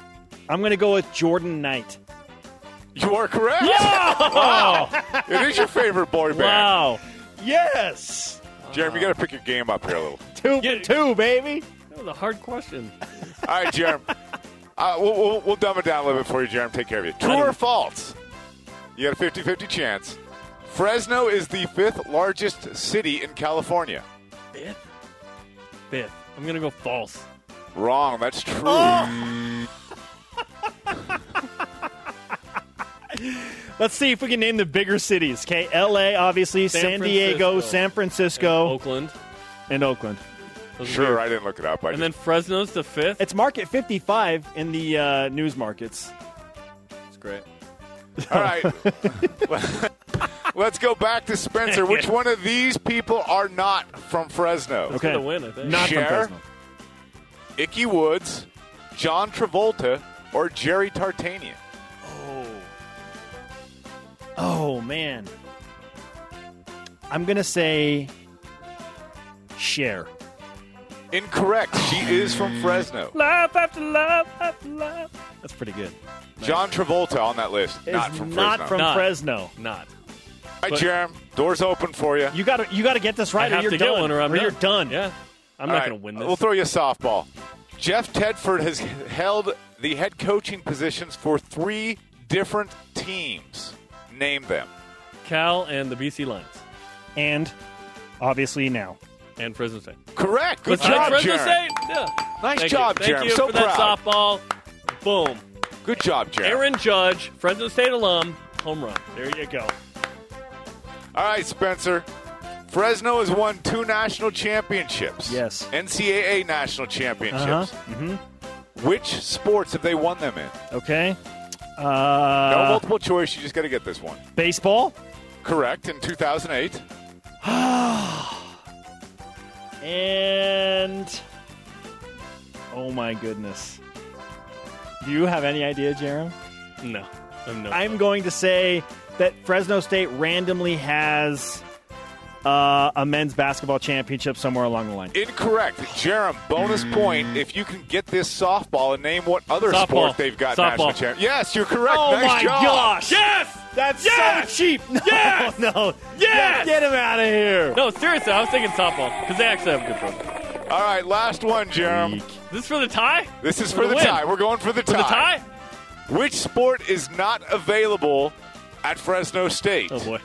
I'm going to go with Jordan Knight. you are correct. Wow. it is your favorite boy band. Wow. Yes. Jeremy, you got to pick your game up here a little. Two for two, baby. That was a hard question. All right, Jeremy. Uh, we'll, we'll, we'll dumb it down a little bit for you, Jeremy. Take care of you. True or false? You got a 50 50 chance. Fresno is the fifth largest city in California. Fifth. Fifth. I'm gonna go false. Wrong. That's true. Oh. (laughs) Let's see if we can name the bigger cities. Okay, L.A. obviously, San San, Diego, San Francisco, Oakland. and Oakland. Those are Sure, weird. I didn't look it up. I And just, then Fresno's the fifth. It's market 55 in the uh, news markets. It's great. all right. (laughs) Let's go back to Spencer. Which (laughs) one of these people are not from Fresno? It's Okay. gonna win, I think. Not Cher? from Fresno. Ickey Woods, John Travolta, or Jerry Tarkanian? Oh. Oh man, I'm gonna say Cher. Incorrect. She is from Fresno. Laugh after love after love. That's pretty good. John Travolta on that list. Is not from not Fresno. from Not. Fresno. Not. All right, Jerem, doors open for you. You got to you got to get this right, I or have you're to done. get one, or I'm you're done. done. Yeah. I'm All not right, gonna win this. We'll throw you a softball. Jeff Tedford has held the head coaching positions for three different teams. Name them. Cal and the BC Lions And obviously now. And Fresno State. Correct. Good Was job, that Fresno Jerem. State? Yeah. Nice Thank job, you. Thank Jerem. you So for that softball. Boom. Good job, Jerem. Aaron Judge, Fresno State alum, home run. There you go. All right, Spencer. Fresno has won two national championships. Yes. NCAA national championships. Uh-huh. Mm-hmm. Which sports have they won them in? Okay. No Uh, multiple choice. You just got to get this one. baseball Correct. In 2008. (sighs) (sighs) and oh my goodness. Do you have any idea, Jerem? No. I'm no. I'm going to say that Fresno State randomly has uh, a men's basketball championship somewhere along the line. Incorrect. Jerem, bonus point if you can get this softball and name what other Softball. sport they've got Softball. national champ. Yes, you're correct. Oh nice my job. gosh! Yes! That's Yes! so cheap. No, Yes! no. Yes! Get him out of here. No, seriously, I was thinking softball because they actually have a good program. All right, last one, Jerem. Is this for the tie? This is For for the the tie. We're going for the tie. For tie. the tie? Which sport is not available at Fresno State? Oh boy.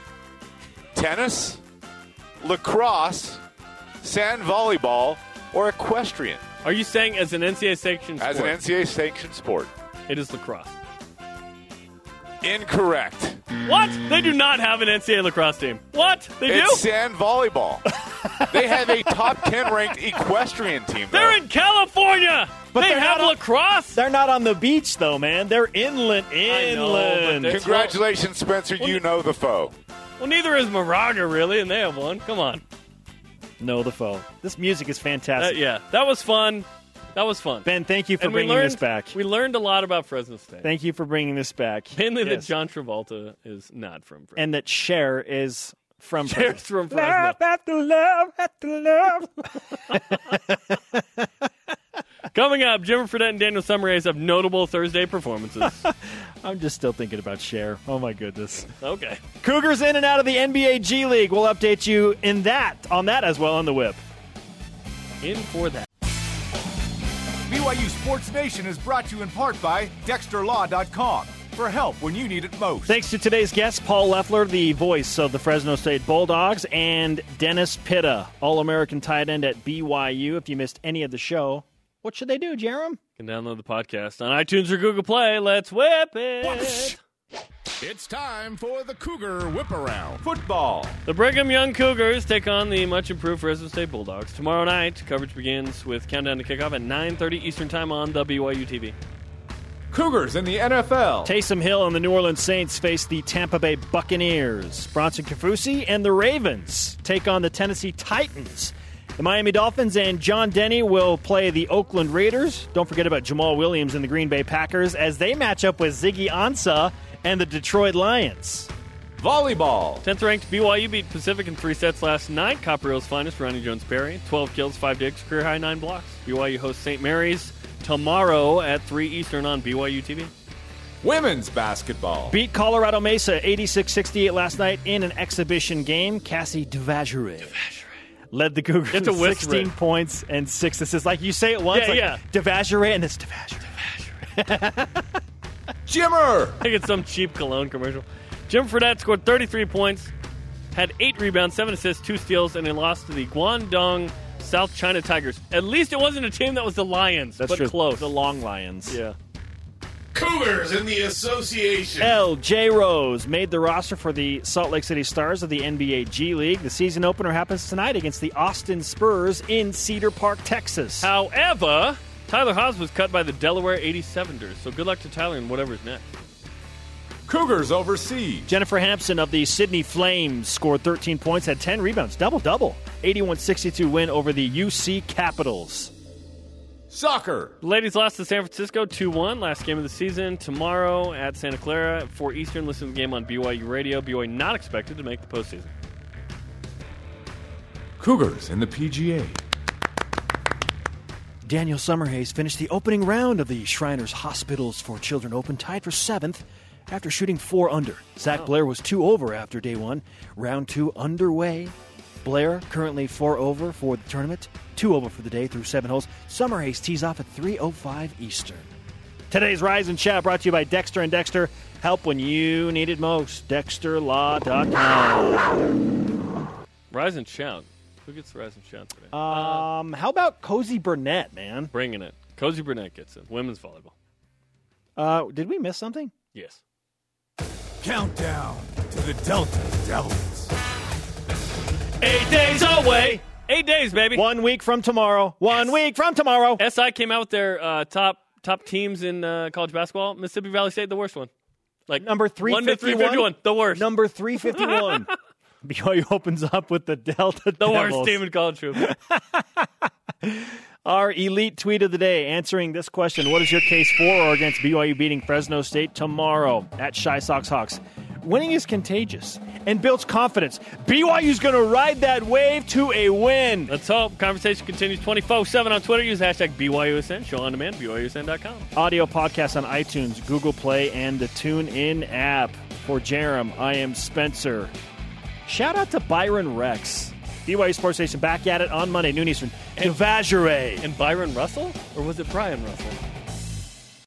Tennis, lacrosse, sand volleyball, or equestrian? Are you saying as an NCAA sanctioned As an NCAA sanctioned sport. it is lacrosse. Incorrect. What? They do not have an NCAA lacrosse team. What? They do? It's sand volleyball. (laughs) they have a top 10 ranked equestrian team. though. They're in California. But they they're have not on- lacrosse. They're not on the beach though, man. They're inland. I know, but Inland. they're- Congratulations, Spencer. You know the foe. Well, neither is Moraga, really, and they have one. Come on. no, the foe. This music is Uh, fantastic. yeah, that was fun. That was fun. Ben, thank you for and bringing learned, this back. We learned a lot about Fresno State. Thank you for bringing this back. Mainly that John Travolta is not from Fresno. and that Cher is from Cher's from Fresno. Love after love after love. (laughs) Coming up, Jimmer Fredette and Daniel Summerhays have notable Thursday performances. (laughs) I'm just still thinking about Cher. Oh my goodness. okay. Cougars in and out of the NBA G League. We'll update you in that on that as well on the whip. In for that. BYU Sports Nation is brought to you in part by DexterLaw.com for help when you need it most. Thanks to today's guest, Paul Loeffler, the voice of the Fresno State Bulldogs, and Dennis Pitta, All American tight end at BYU. If you missed any of the show, what should they do, Jerem? You can download the podcast on iTunes or Google Play. Let's whip it. It's time for the Cougar Whip Around. Football. The Brigham Young Cougars take on the much improved Fresno State Bulldogs tomorrow night. Coverage begins with countdown to kickoff at 9:30 Eastern Time on the BYU TV. Cougars in the NFL. Taysom Hill and the New Orleans Saints face the Tampa Bay Buccaneers. Bronson Kaufusi and the Ravens take on the Tennessee Titans. The Miami Dolphins and John Denney will play the Oakland Raiders. Don't forget about Jamaal Williams and the Green Bay Packers as they match up with Ziggy Ansah and the Detroit Lions. Volleyball. 10th ranked BYU beat Pacific in three sets last night. Copper Hill's finest, Roni Jones Perry. 12 kills, 5 digs, career high 9 blocks. BYU hosts St. Mary's tomorrow at 3 Eastern on BYU TV. Women's basketball. Beat Colorado Mesa 86 68 last night in an exhibition game. Cassie Devashrayee led the Cougars It's a 16 points and 6 assists. Like you say it once, Yeah, like yeah. Devashrayee, and it's Devashrayee. (laughs) Jimmer. I think it's some cheap cologne commercial. Jim Fredette scored 33 points, had 8 rebounds, 7 assists, 2 steals, and they lost to the Guangdong South China Tigers. At least it wasn't a team that was the Lions, That's but true. close. The Long Lions. yeah. Cougars in the association. L.J. Rose made the roster for the Salt Lake City Stars of the NBA G League. The season opener happens tonight against the Austin Spurs in Cedar Park, Texas. However, Tyler Haws was cut by the Delaware 87ers, so good luck to Tyler in whatever's next. Cougars overseas. Jennifer Hampson of the Sydney Flames scored 13 points, had 10 rebounds, double double. 81 62 win over the UC Capitals. Soccer. Ladies lost to San Francisco 2 1, last game of the season. Tomorrow at Santa Clara at 4 Eastern. Listen to the game on BYU Radio. BYU not expected to make the postseason. Cougars in the PGA. Daniel Summerhays finished the opening round of the Shriners Hospitals for Children Open, tied for seventh after shooting four under. Zach Blair was two over after day one. Round two underway. Blair currently four over for the tournament, two over for the day through seven holes. Summerhays tees off at 3:05 Eastern. Today's Rise and Chat brought to you by Dexter and Dexter. Help when you need it most. DexterLaw.com. Rise and shout. Who gets the rise and shout today? Um, how about Cozy Burnett, man? Bringing it. Cozy Burnett gets it. Women's volleyball. Uh, did we miss something? Yes. Countdown to the Delta Devils. Eight days away. Eight days, baby. One week from tomorrow. One week from tomorrow. SI came out with their uh, top top teams in uh, college basketball. Mississippi Valley State, the worst one. Like Number one to 351. 351, the worst. Number 351. (laughs) BYU (laughs) opens up with the Delta the worst team in college football. Our elite tweet of the day answering this question What is your case for or against BYU beating Fresno State tomorrow at Shy Sox Hawks? Winning is contagious and builds confidence. BYU's going to ride that wave to a win. Let's hope. Conversation continues 24 7 on Twitter. Use hashtag BYUSN. Show on demand, BYUSN.com. Audio podcast on iTunes, Google Play, and the TuneIn app. For Jerem, I am Spencer. Shout out to Byron Rex. BYU Sports Nation back at it on Monday, noon Eastern. Devashrayee. And Byron Russell? Or was it Brian Russell?